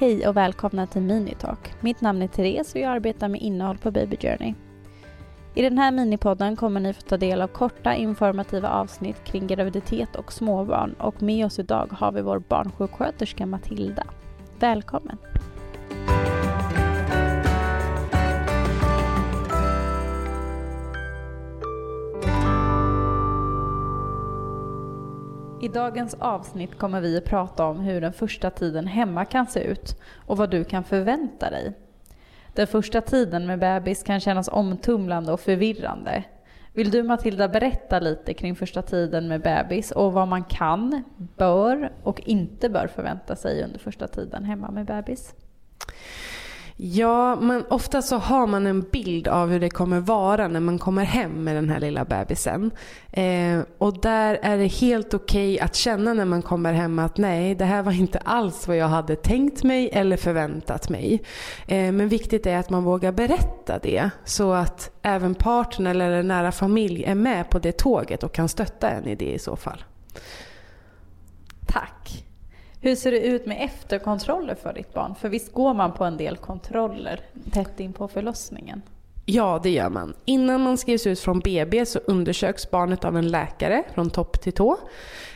Hej och välkomna till Minitalk. Mitt namn är Therese och jag arbetar med innehåll på Baby Journey. I den här minipodden kommer ni få ta del av korta informativa avsnitt kring graviditet och småbarn och med oss idag har vi vår barnsjuksköterska Matilda. Välkommen! I dagens avsnitt kommer vi att prata om hur den första tiden hemma kan se ut och vad du kan förvänta dig. Den första tiden med bebis kan kännas omtumlande och förvirrande. Vill du Matilda berätta lite kring första tiden med bebis och vad man kan, bör och inte bör förvänta sig under första tiden hemma med bebis? Ja, men ofta så har man en bild av hur det kommer vara när man kommer hem med den här lilla bebisen. Eh, och där är det helt okej okay att känna när man kommer hem att nej, det här var inte alls vad jag hade tänkt mig eller förväntat mig. Eh, men viktigt är att man vågar berätta det så att även partner eller nära familj är med på det tåget och kan stötta en i det i så fall. Hur ser det ut med efterkontroller för ditt barn? För visst går man på en del kontroller tätt in på förlossningen? Ja, det gör man. Innan man skrivs ut från BB så undersöks barnet av en läkare från topp till tå.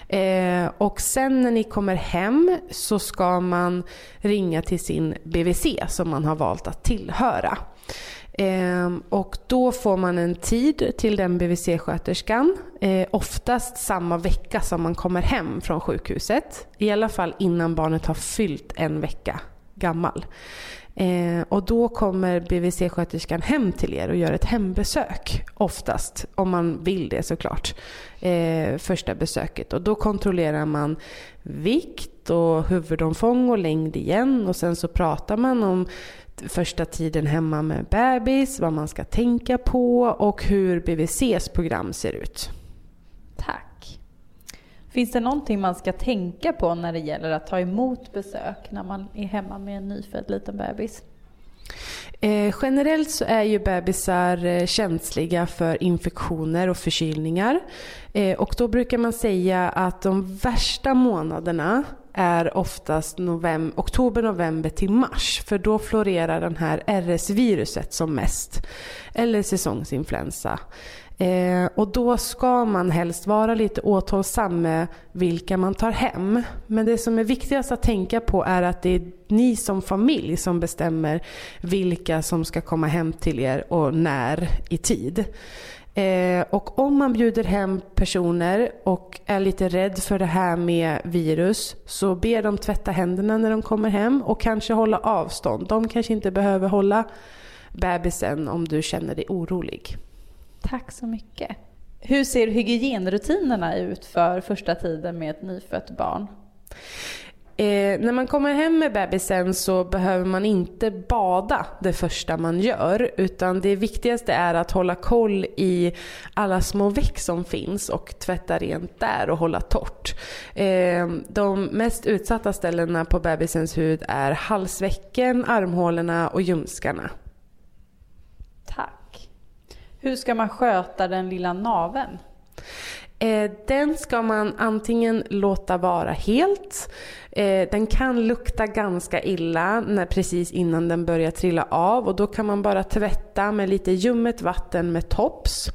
Eh, och sen när ni kommer hem så ska man ringa till sin BVC som man har valt att tillhöra. Ehm, och då får man en tid till den BVC-sköterskan, eh, oftast samma vecka som man kommer hem från sjukhuset. I alla fall innan barnet har fyllt en vecka gammal. Eh, och då kommer BVC-sköterskan hem till er och gör ett hembesök. Oftast, om man vill det såklart. Eh, första besöket. Och då kontrollerar man vikt och huvudomfång och längd igen. Och sen så pratar man om första tiden hemma med bebis, vad man ska tänka på och hur BVCs program ser ut. Tack. Finns det någonting man ska tänka på när det gäller att ta emot besök när man är hemma med en nyfödd liten bebis? Eh, generellt så är ju bebisar eh, känsliga för infektioner och förkylningar. Eh, och då brukar man säga att de värsta månaderna är oftast november, oktober, november till mars. För då florerar den här RS-viruset som mest. Eller säsongsinfluensa. Eh, och då ska man helst vara lite återhållsam med vilka man tar hem. Men det som är viktigast att tänka på är att det är ni som familj som bestämmer vilka som ska komma hem till er och när i tid. Eh, och om man bjuder hem personer och är lite rädd för det här med virus så ber de tvätta händerna när de kommer hem och kanske hålla avstånd. De kanske inte behöver hålla bebisen om du känner dig orolig. Tack så mycket. Hur ser hygienrutinerna ut för första tiden med ett nyfött barn? Eh, när man kommer hem med bebisen så behöver man inte bada det första man gör. Utan det viktigaste är att hålla koll i alla små veck som finns och tvätta rent där och hålla torrt. Eh, de mest utsatta ställena på bebisens hud är halsvecken, armhålorna och ljumskarna. Tack. Hur ska man sköta den lilla naven? Eh, den ska man antingen låta vara helt. Eh, den kan lukta ganska illa när, precis innan den börjar trilla av och då kan man bara tvätta med lite ljummet vatten med tops.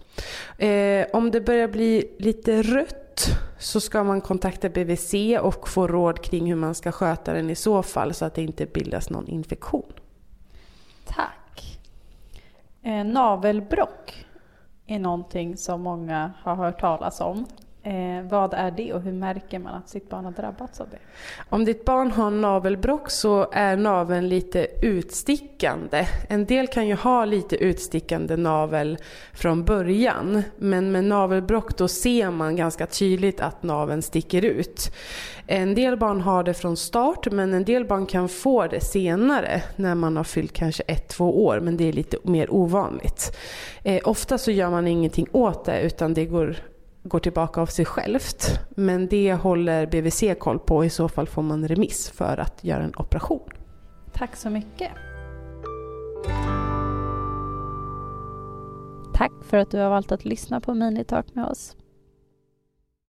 Eh, om det börjar bli lite rött så ska man kontakta BVC och få råd kring hur man ska sköta den i så fall så att det inte bildas någon infektion. Tack. Eh, navelbrock är någonting som många har hört talas om. Eh, vad är det och hur märker man att sitt barn har drabbats av det? Om ditt barn har navelbrock så är naveln lite utstickande. En del kan ju ha lite utstickande navel från början. Men med navelbrock då ser man ganska tydligt att naveln sticker ut. En del barn har det från start men en del barn kan få det senare när man har fyllt kanske ett, två år. Men det är lite mer ovanligt. Eh, ofta så gör man ingenting åt det utan det går går tillbaka av sig självt. Men det håller BVC koll på. I så fall får man remiss för att göra en operation. Tack så mycket. Tack för att du har valt att lyssna på Minitalk med oss.